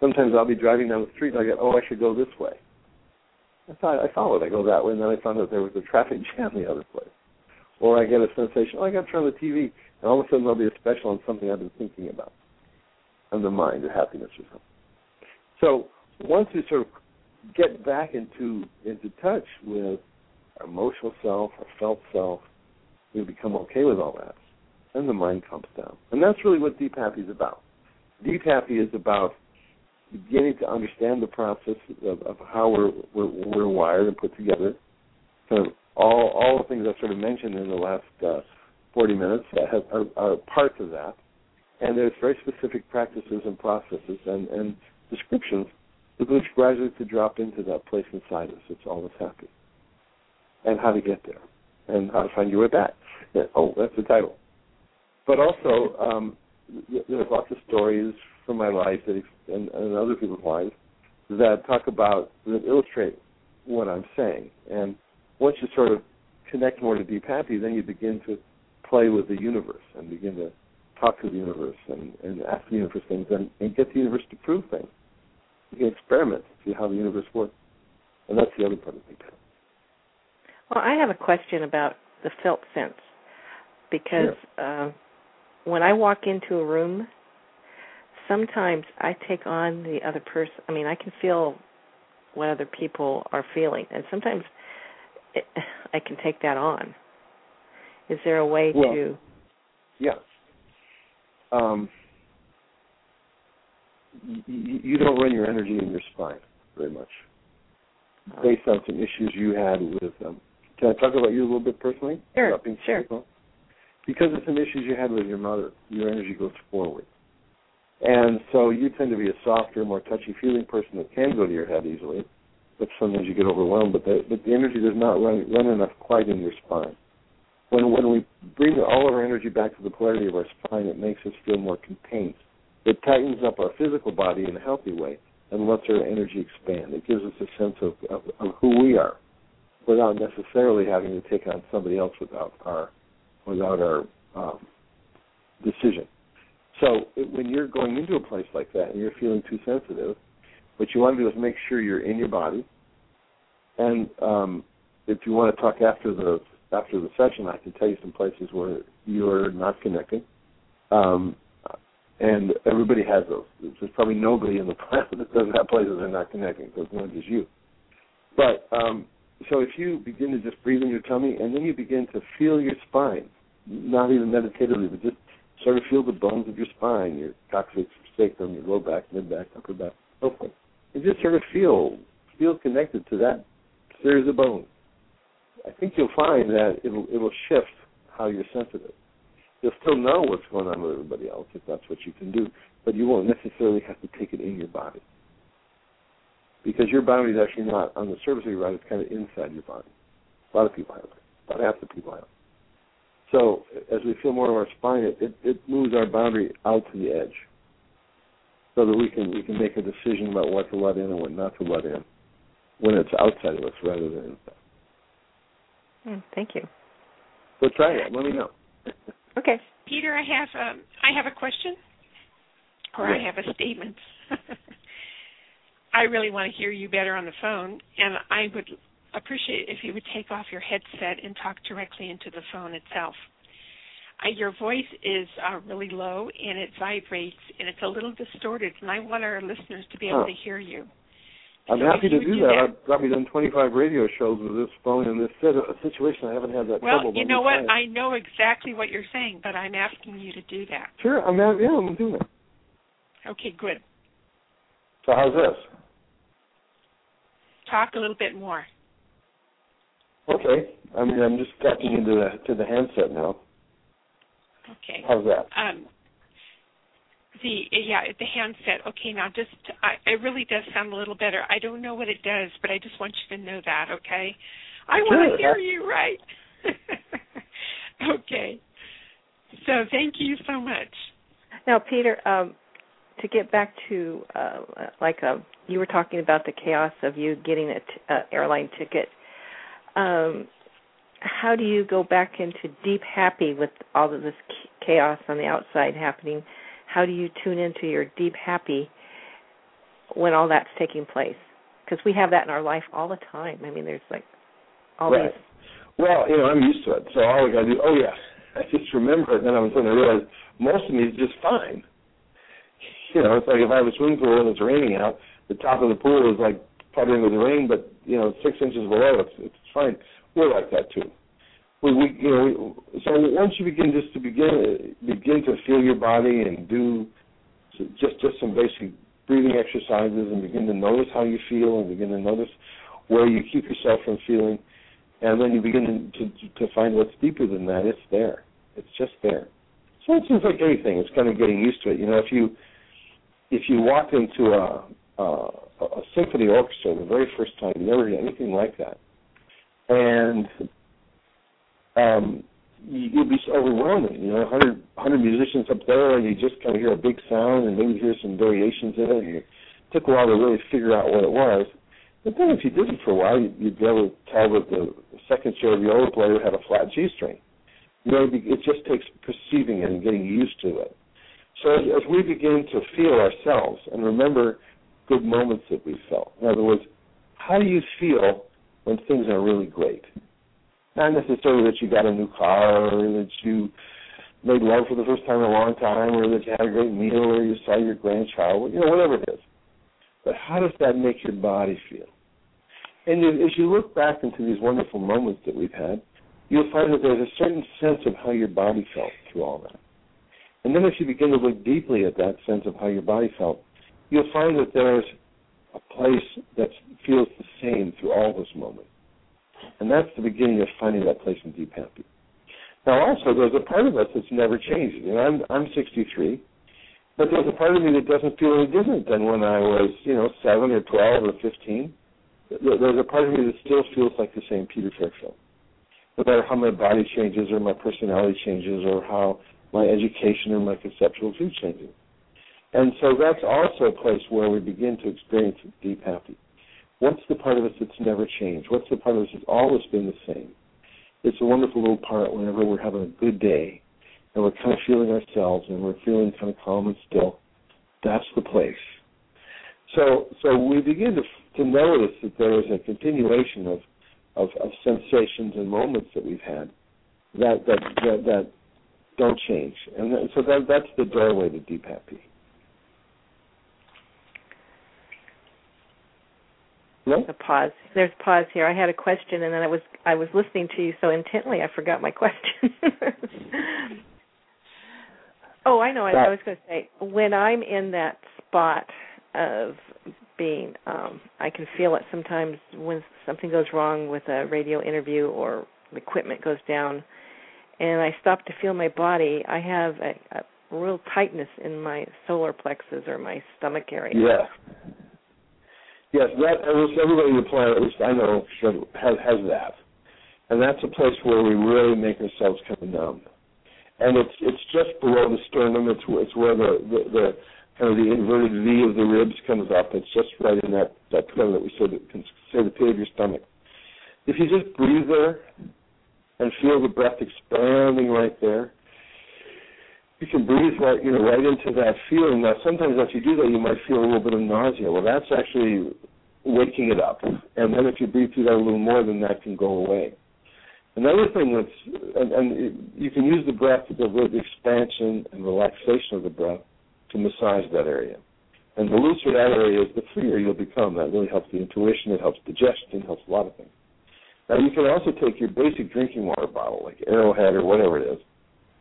Sometimes I'll be driving down the street and I get, oh, I should go this way. I thought I followed, I go that way, and then I found out there was a traffic jam the other place. Or I get a sensation, oh, I got to turn on the TV, and all of a sudden there'll be a special on something I've been thinking about, on the mind, or happiness or something. So once we sort of get back into into touch with our emotional self, our felt self, we become okay with all that and the mind comes down. And that's really what Deep Happy is about. Deep Happy is about beginning to understand the process of, of how we're, we're, we're wired and put together. So all all the things I sort of mentioned in the last uh, 40 minutes have, are, are parts of that. And there's very specific practices and processes and, and descriptions which gradually to drop into that place inside us. It's always happy. And how to get there. And how to find your way back. Oh, that's the title but also um, there's lots of stories from my life that and, and other people's lives that talk about that illustrate what I'm saying. And once you sort of connect more to deep happy, then you begin to play with the universe and begin to talk to the universe and, and ask the universe things and, and get the universe to prove things. You can experiment, see how the universe works. And that's the other part of the picture. Well, I have a question about the felt sense because yeah. uh, when I walk into a room, sometimes I take on the other person. I mean, I can feel what other people are feeling, and sometimes it, I can take that on. Is there a way well, to? Yeah. Um, you, you don't run your energy in your spine very much, based on some issues you had with. Um, can I talk about you a little bit personally? Sure. Sure. Because of some issues you had with your mother, your energy goes forward. And so you tend to be a softer, more touchy feeling person that can go to your head easily, but sometimes you get overwhelmed. But the, but the energy does not run, run enough quite in your spine. When when we bring all of our energy back to the polarity of our spine, it makes us feel more contained. It tightens up our physical body in a healthy way and lets our energy expand. It gives us a sense of, of, of who we are without necessarily having to take on somebody else without our without our um, decision. So when you're going into a place like that and you're feeling too sensitive, what you want to do is make sure you're in your body. And um, if you want to talk after the after the session, I can tell you some places where you're not connecting. Um, and everybody has those. There's probably nobody in the planet that doesn't have places they're not connecting. So it's not just you. But um, so if you begin to just breathe in your tummy and then you begin to feel your spine, not even meditatively, but just sort of feel the bones of your spine, your coccyx, sacrum, your low back, mid back, upper back, so forth. And just sort of feel feel connected to that series of bones. I think you'll find that it'll it'll shift how you're sensitive. You'll still know what's going on with everybody else if that's what you can do, but you won't necessarily have to take it in your body. Because your boundary is actually not on the surface of your body, it's kind of inside your body. A lot of people have it. About half the people have it. So as we feel more of our spine, it, it, it moves our boundary out to the edge, so that we can we can make a decision about what to let in and what not to let in when it's outside of us rather than inside. Mm, thank you. So try it. Let me know. okay. Peter, I have um, I have a question, or I have a statement. I really want to hear you better on the phone, and I would appreciate if you would take off your headset and talk directly into the phone itself. Uh, your voice is uh, really low and it vibrates and it's a little distorted, and I want our listeners to be able huh. to hear you. I'm so happy to do, do that. that. I've probably done 25 radio shows with this phone in this situation. I haven't had that well, trouble. Well, you know what? I know exactly what you're saying, but I'm asking you to do that. Sure, I'm yeah, I'm doing it. Okay, good. So how's this? Talk a little bit more. Okay. I mean, I'm just tapping into the to the handset now. Okay. How's that? Um, the yeah, the handset. Okay, now just I, it really does sound a little better. I don't know what it does, but I just want you to know that. Okay. I sure. want to hear you right. okay. So thank you so much. Now, Peter, um, to get back to uh, like uh, you were talking about the chaos of you getting an t- uh, airline ticket um, how do you go back into deep happy with all of this chaos on the outside happening? How do you tune into your deep happy when all that's taking place? Because we have that in our life all the time. I mean, there's like all right. these. Well, you know, I'm used to it, so all I got to do, oh yeah, I just remember it. Then all of a sudden I realize most of me is just fine. You know, it's like if I have a swimming pool and it's raining out, the top of the pool is like puttering with the rain, but you know, six inches below, it's it's fine. We're like that too. We, we you know, we, so once you begin just to begin begin to feel your body and do just just some basic breathing exercises and begin to notice how you feel and begin to notice where you keep yourself from feeling, and then you begin to to find what's deeper than that. It's there. It's just there. So it seems like anything. It's kind of getting used to it. You know, if you if you walk into a uh, a symphony orchestra the very first time, you never hear anything like that, and um, you'd be so overwhelming. You know, 100, 100 musicians up there, and you just kind of hear a big sound, and maybe hear some variations in it. And it took a while to really figure out what it was. But then, if you did it for a while, you'd, you'd be able to tell that the second chair viola player had a flat G string, maybe it just takes perceiving it and getting used to it. So as, as we begin to feel ourselves and remember good moments that we felt, in other words, how do you feel when things are really great? Not necessarily that you got a new car or that you made love for the first time in a long time or that you had a great meal or you saw your grandchild, you know, whatever it is. But how does that make your body feel? And as you look back into these wonderful moments that we've had, you'll find that there's a certain sense of how your body felt through all that. And then as you begin to look deeply at that sense of how your body felt, you'll find that there's a place that feels the same through all those moments. And that's the beginning of finding that place in deep happy. Now also there's a part of us that's never changed. You know, I'm I'm sixty three, but there's a part of me that doesn't feel any different than when I was, you know, seven or twelve or fifteen. There's a part of me that still feels like the same Peter Fairfield. No matter how my body changes or my personality changes or how my education or my conceptual view changes. And so that's also a place where we begin to experience deep happy. What's the part of us that's never changed? What's the part of us that's always been the same? It's a wonderful little part whenever we're having a good day and we're kind of feeling ourselves and we're feeling kind of calm and still. That's the place. So, so we begin to to notice that there is a continuation of, of, of sensations and moments that we've had that that that, that don't change, and that, so that that's the doorway to deep happy. No? A pause. There's a pause here. I had a question, and then I was I was listening to you so intently, I forgot my question. oh, I know. I, I was going to say when I'm in that spot of being, um, I can feel it sometimes when something goes wrong with a radio interview or equipment goes down, and I stop to feel my body. I have a, a real tightness in my solar plexus or my stomach area. Yeah Yes, that almost everybody on the planet, at least I know, has has that, and that's a place where we really make ourselves kind of numb. And it's it's just below the sternum. It's it's where the the, the kind of the inverted V of the ribs comes up. It's just right in that that kind that we say that can say the pit of your stomach. If you just breathe there and feel the breath expanding right there, you can breathe right you know right into that feeling. Now sometimes if you do that you might feel a little bit of nausea. Well that's actually waking it up. And then if you breathe through that a little more then that can go away. Another thing that's and, and it, you can use the breath the, the expansion and relaxation of the breath to massage that area. And the looser that area is, the freer you'll become. That really helps the intuition, it helps digestion, it helps a lot of things. Now you can also take your basic drinking water bottle, like Arrowhead or whatever it is,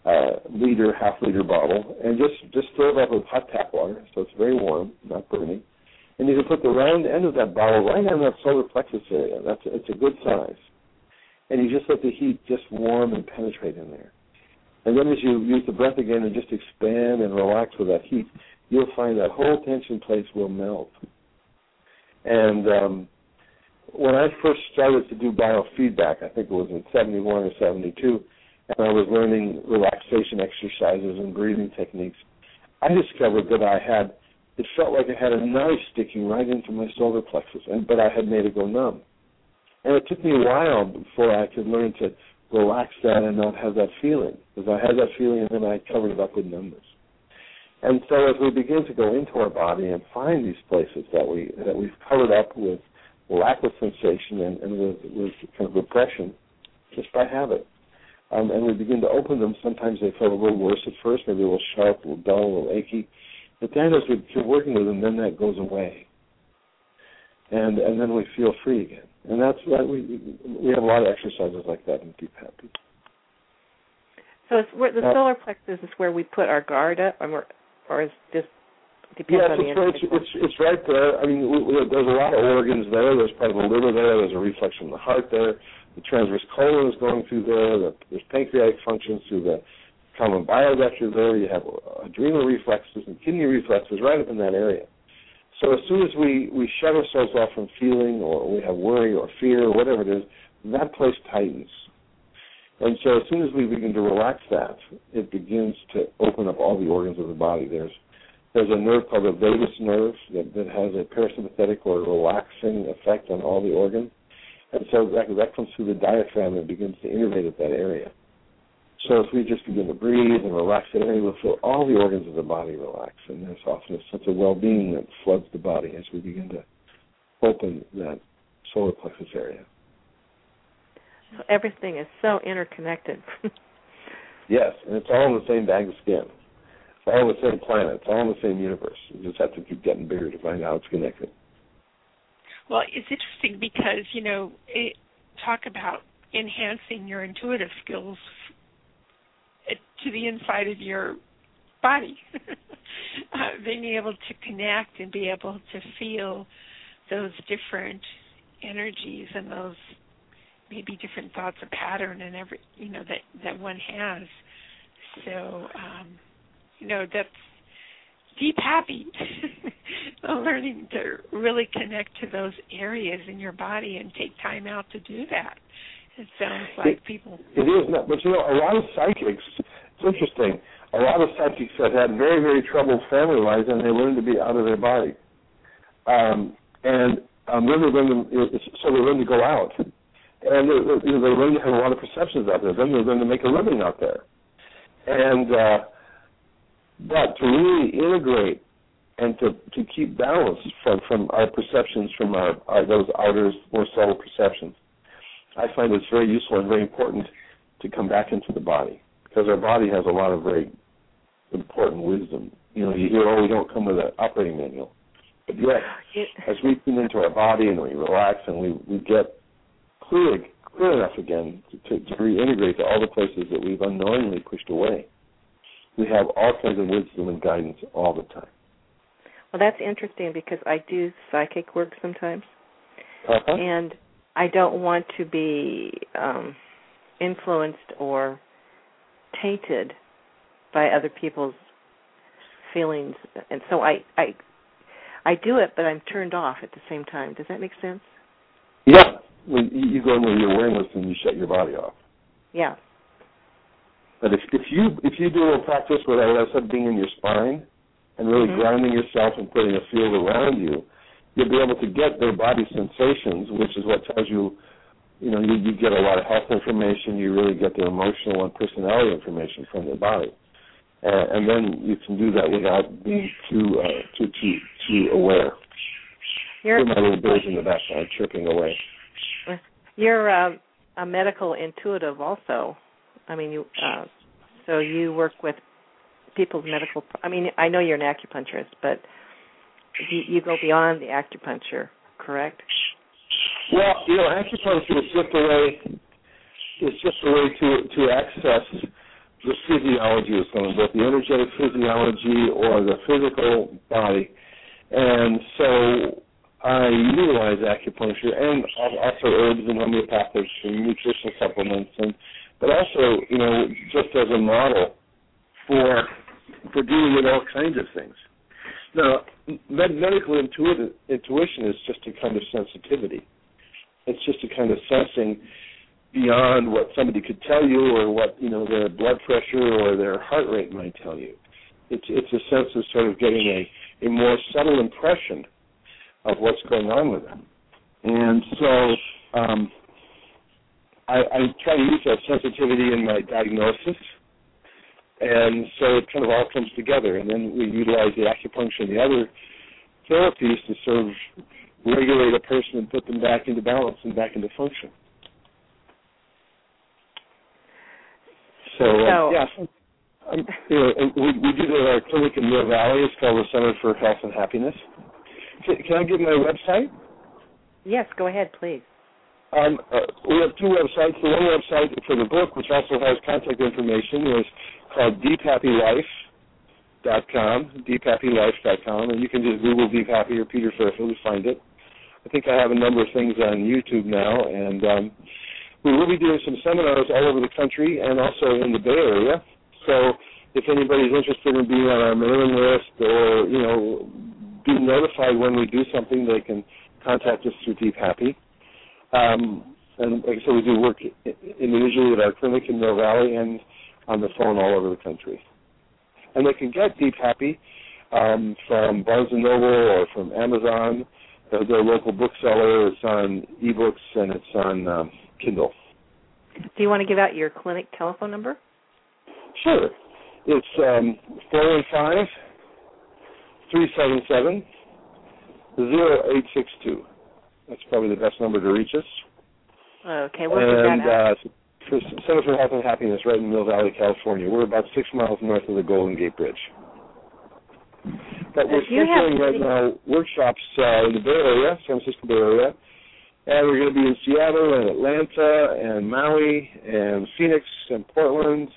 uh, liter, half liter bottle, and just just fill it up with hot tap water, so it's very warm, not burning. And you can put the round end of that bottle right on that solar plexus area. That's it's a good size, and you just let the heat just warm and penetrate in there. And then as you use the breath again and just expand and relax with that heat, you'll find that whole tension place will melt. And um, when I first started to do biofeedback, I think it was in 71 or 72, and I was learning relaxation exercises and breathing techniques, I discovered that I had it felt like I had a knife sticking right into my solar plexus, and but I had made it go numb. And it took me a while before I could learn to relax that and not have that feeling, because I had that feeling and then I covered it up with numbness. And so as we begin to go into our body and find these places that we that we've covered up with lack of sensation and, and with, with kind of repression, just by habit, um, and we begin to open them, sometimes they feel a little worse at first, maybe a little sharp, a little dull, a little achy. But then as we keep working with them, then that goes away. And and then we feel free again. And that's why we we have a lot of exercises like that in Deep Happy. So it's where the uh, solar plexus is where we put our guard up, or, or is just depends yes, on the it's, right, it's, it's right there. I mean, we, we, there's a lot of organs there. There's part of the liver there. There's a reflex from the heart there the transverse colon is going through there, the, there's pancreatic functions through the common bile ducts there, you have adrenal reflexes and kidney reflexes right up in that area. So as soon as we, we shut ourselves off from feeling or we have worry or fear or whatever it is, that place tightens. And so as soon as we begin to relax that, it begins to open up all the organs of the body. There's there's a nerve called the vagus nerve that, that has a parasympathetic or relaxing effect on all the organs. And so that, that comes through the diaphragm and begins to innervate at that area. So if we just begin to breathe and relax it, we'll feel all the organs of the body relax, and there's often a sense of well-being that floods the body as we begin to open that solar plexus area. So everything is so interconnected. yes, and it's all in the same bag of skin. It's all in the same planet. It's all in the same universe. You just have to keep getting bigger to find out it's connected. Well, it's interesting because you know, it, talk about enhancing your intuitive skills to the inside of your body, uh, being able to connect and be able to feel those different energies and those maybe different thoughts or pattern and every you know that that one has. So um you know that's deep happy learning to really connect to those areas in your body and take time out to do that. It sounds like it, people it is not but you know a lot of psychics it's interesting a lot of psychics have had very very troubled family lives and they learn to be out of their body. Um and um then they learn to so they learn to go out. And they, you know, they learn to have a lot of perceptions out there. Then they learn to make a living out there. And uh but to really integrate and to, to keep balance from, from our perceptions from our, our those outer more subtle perceptions, I find it's very useful and very important to come back into the body because our body has a lot of very important wisdom. You know, you hear, oh, we don't come with an operating manual, but yet, as we tune into our body and we relax and we we get clear clear enough again to, to reintegrate to all the places that we've unknowingly pushed away we have all kinds of wisdom and guidance all the time. Well, that's interesting because I do psychic work sometimes, uh-huh. and I don't want to be um, influenced or tainted by other people's feelings, and so I I I do it, but I'm turned off at the same time. Does that make sense? Yeah, when you go in with your awareness and you shut your body off. Yeah, but if, if you if you do a practice with I said being in your spine and really mm-hmm. grounding yourself and putting a field around you, you'll be able to get their body sensations, which is what tells you, you know, you, you get a lot of health information. You really get their emotional and personality information from their body, uh, and then you can do that without being too uh, too too too aware. You're, my little birds in the background chirping away. You're uh, a medical intuitive, also. I mean, you uh, so you work with people's medical. I mean, I know you're an acupuncturist, but you, you go beyond the acupuncture, correct? Well, you know, acupuncture is just a way. It's just a way to to access the physiology of someone, both the energetic physiology or the physical body, and so I utilize acupuncture and also herbs and homeopathics and nutritional supplements and but also, you know, just as a model for for dealing with all kinds of things. Now, med- medical intuitive, intuition is just a kind of sensitivity. It's just a kind of sensing beyond what somebody could tell you or what you know their blood pressure or their heart rate might tell you. It's it's a sense of sort of getting a a more subtle impression of what's going on with them. And so um, I, I try to use that sensitivity in my diagnosis, and so it kind of all comes together. And then we utilize the acupuncture and the other therapies to sort of regulate a person and put them back into balance and back into function. So, uh, yeah, um, you know, we, we do the, our clinic in Mill Valley. It's called the Center for Health and Happiness. Can, can I give my website? Yes, go ahead, please. Um, uh, we have two websites. The one website for the book, which also has contact information, is called deephappylife.com, deephappylife.com, and you can just Google Deep Happy or Peter Fairfield to find it. I think I have a number of things on YouTube now, and um, we will be doing some seminars all over the country and also in the Bay Area. So if anybody's interested in being on our mailing list or, you know, being notified when we do something, they can contact us through Deep Happy. Um, and like I said, we do work individually at our clinic in Mill Valley and on the phone all over the country. And they can get Deep Happy um, from Barnes and Noble or from Amazon. They're their local bookseller. It's on ebooks and it's on um, Kindle. Do you want to give out your clinic telephone number? Sure. It's um, 415 377 0862. That's probably the best number to reach us. Okay, we'll and that out. uh, for Center for Health and Happiness, right in Mill Valley, California. We're about six miles north of the Golden Gate Bridge. But we're If you have scheduling right now workshops uh, in the Bay Area, San Francisco Bay Area, and we're going to be in Seattle and Atlanta and Maui and Phoenix and Portland,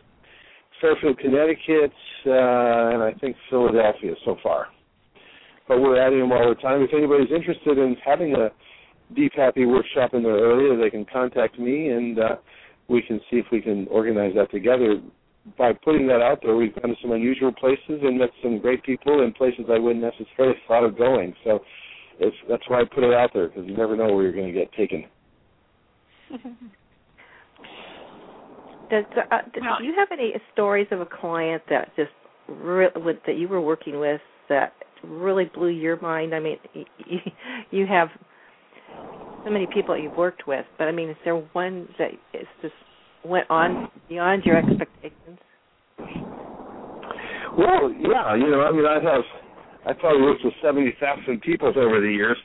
Fairfield, Connecticut, uh, and I think Philadelphia so far. But we're adding them all the time. If anybody's interested in having a Deep Happy workshop in their area, they can contact me and uh, we can see if we can organize that together. By putting that out there, we've gone to some unusual places and met some great people in places I wouldn't necessarily thought of going. So it's, that's why I put it out there because you never know where you're going to get taken. Does, uh, do you have any stories of a client that just re- with, that you were working with that really blew your mind? I mean, y- y- you have so many people you've worked with, but I mean, is there one that is just went on beyond your expectations? Well, yeah, you know, I mean, I have, I probably worked with seventy thousand people over the years.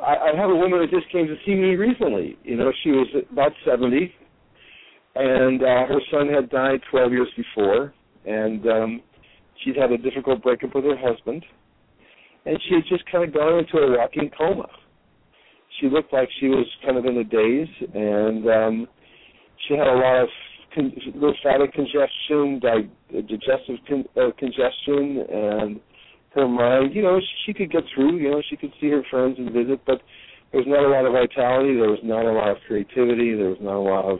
I, I have a woman that just came to see me recently. You know, she was about seventy, and uh, her son had died twelve years before, and um, she'd had a difficult breakup with her husband, and she had just kind of gone into a walking coma. She looked like she was kind of in a daze, and um, she had a lot of con- lymphatic congestion, di- digestive con- uh, congestion, and her mind. You know, she, could get through. You know, she could see her friends and visit, but there was not a lot of vitality. There was not a lot of creativity. There was not a lot of,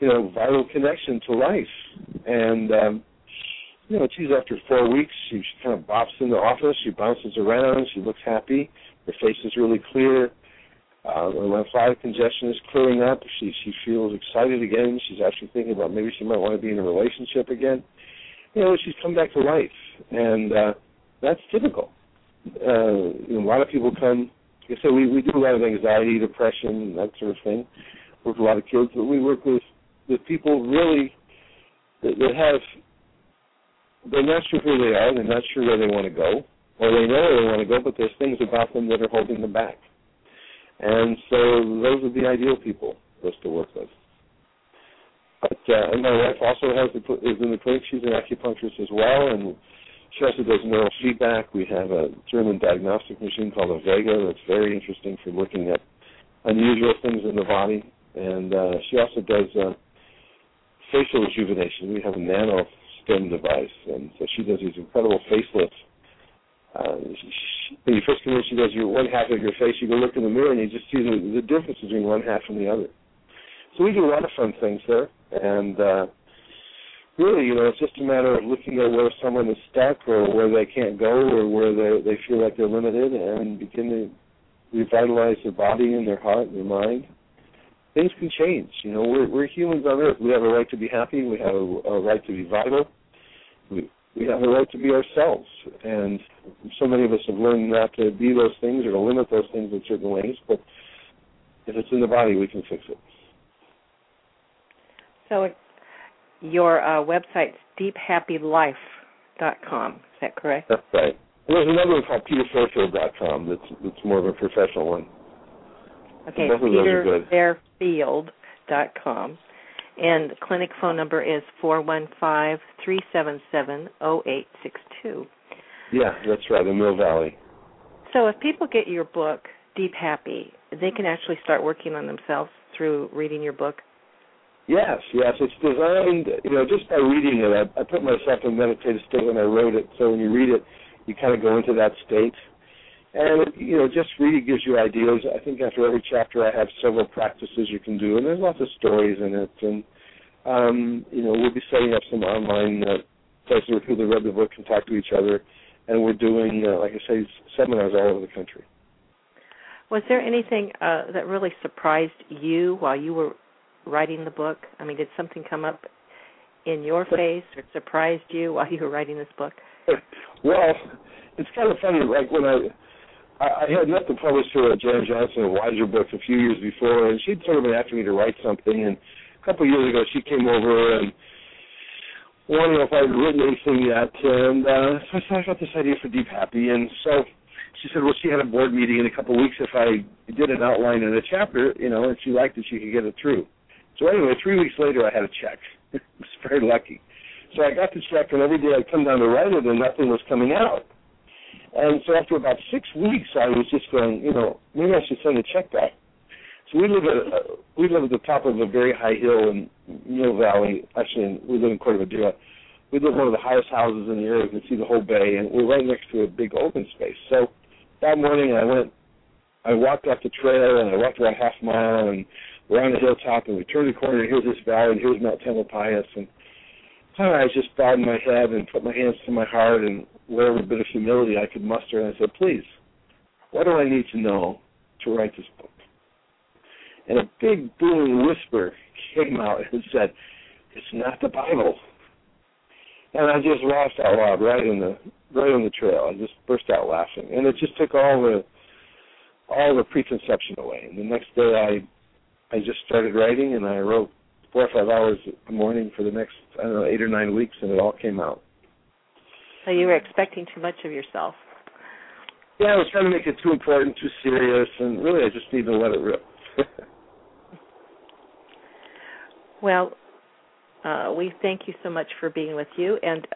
you know, vital connection to life. And um, you know, geez, after four weeks, she, she kind of bops in the office. She bounces around. She looks happy. Her face is really clear. Uh, her lymphatic congestion is clearing up. She she feels excited again. She's actually thinking about maybe she might want to be in a relationship again. You know, she's come back to life, and uh, that's typical. Uh, you know, a lot of people come. Like I said, we we do a lot of anxiety, depression, that sort of thing. Work with a lot of kids, but we work with with people really that, that have they're not sure who they are, they're not sure where they want to go, or they know where they want to go, but there's things about them that are holding them back. And so those are the ideal people for us to work with. But uh, and my wife also has the, is in the clinic. She's an acupuncturist as well, and she also does neurofeedback. We have a German diagnostic machine called a Vega that's very interesting for looking at unusual things in the body. And uh, she also does uh, facial rejuvenation. We have a nano stem device, and so she does these incredible facelifts. She, when you first come in, she does your one half of your face. You go look in the mirror, and you just see the, the difference between one half and the other. So we do a lot of fun things there, and uh, really, you know, it's just a matter of looking at where someone is stuck, or where they can't go, or where they they feel like they're limited, and begin to revitalize their body and their heart and their mind. Things can change. You know, we're we're humans on Earth. We have a right to be happy. We have a, a right to be vital. We we have a right to be ourselves, and so many of us have learned not to be those things or to limit those things in certain ways, but if it's in the body, we can fix it. So your uh, website's deephappylife.com, is that correct? That's right. And there's another one called peterfairfield.com that's, that's more of a professional one. Okay, peterfairfield.com. And clinic phone number is 415 377 0862. Yeah, that's right, in Mill Valley. So if people get your book, Deep Happy, they can actually start working on themselves through reading your book. Yes, yes. It's designed, you know, just by reading it, I, I put myself in a meditative state when I wrote it. So when you read it, you kind of go into that state. And, you know, just reading gives you ideas. I think after every chapter I have several practices you can do, and there's lots of stories in it. And, um, you know, we'll be setting up some online uh, places where people that read the book can talk to each other. And we're doing, uh, like I say, seminars all over the country. Was there anything uh, that really surprised you while you were writing the book? I mean, did something come up in your face or surprised you while you were writing this book? well, it's kind of funny. Like when I I, had met the publisher, Jan Johnson, of Weiser Books a few years before, and she'd sort of been asking me to write something. And a couple of years ago, she came over and wondering if I'd written anything yet, and uh, so I about this idea for Deep Happy, and so she said, well, she had a board meeting in a couple of weeks. If I did an outline in a chapter, you know, and she liked it, she could get it through. So anyway, three weeks later, I had a check. I was very lucky. So I got the check, and every day I'd come down to write it, and nothing was coming out. And so after about six weeks, I was just going, you know, maybe I should send a check back. So we live at uh, we live at the top of a very high hill in Mill Valley. Actually, we live in Corte Madera. We live in one of the highest houses in the area. You can see the whole bay, and we're right next to a big open space. So that morning, I went, I walked up the trail, and I walked about half a mile, and on the hilltop, and we turned the corner, and here's this valley, and here's Mount Tamalpais, and I just bowed my head and put my hands to my heart, and whatever bit of humility I could muster, and I said, please, what do I need to know to write this book? And a big booming whisper came out and said, "It's not the Bible." And I just laughed out loud right in the right on the trail. I just burst out laughing, and it just took all the all the preconception away. And the next day, I I just started writing, and I wrote four or five hours a morning for the next I don't know eight or nine weeks, and it all came out. So you were expecting too much of yourself. Yeah, I was trying to make it too important, too serious, and really, I just needed to let it rip. Well, uh, we thank you so much for being with you. And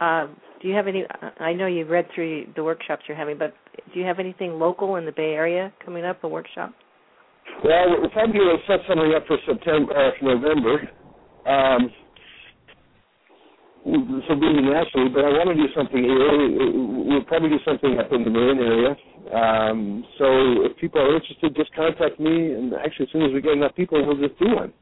uh, do you have any? I know you've read through the workshops you're having, but do you have anything local in the Bay Area coming up? A workshop? Well, we're probably going to set something up for September, uh, for November. Um, so being nationally, but I want to do something here. We'll probably do something up in the Marin area. Um, so if people are interested, just contact me, and actually, as soon as we get enough people, we'll just do one.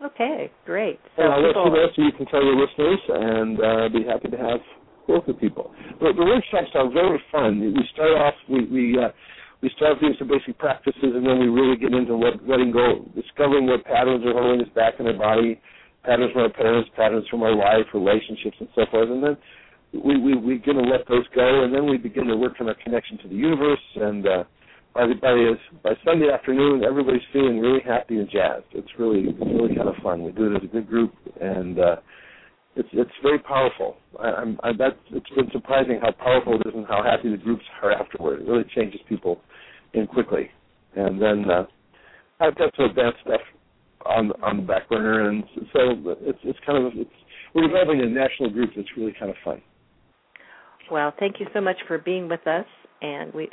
Okay, great. So and I'll let you know so you can tell your listeners, and uh, be happy to have both of people. But the workshops are very fun. We start off, we we uh, we start doing some basic practices, and then we really get into what letting go, discovering what patterns are holding us back in our body, patterns from our parents, patterns from our life, relationships, and so forth. And then we we we begin to let those go, and then we begin to work on our connection to the universe and uh, by the, by the, by Sunday afternoon, everybody's feeling really happy and jazzed. It's really it's really kind of fun. We do it as a good group, and uh, it's it's very powerful. I, I'm I, that's it's been surprising how powerful it is and how happy the groups are afterward. It really changes people in quickly. And then uh, I've got some advanced stuff on on the back burner, and so it's it's kind of it's we're developing a national group that's really kind of fun. Well, thank you so much for being with us, and we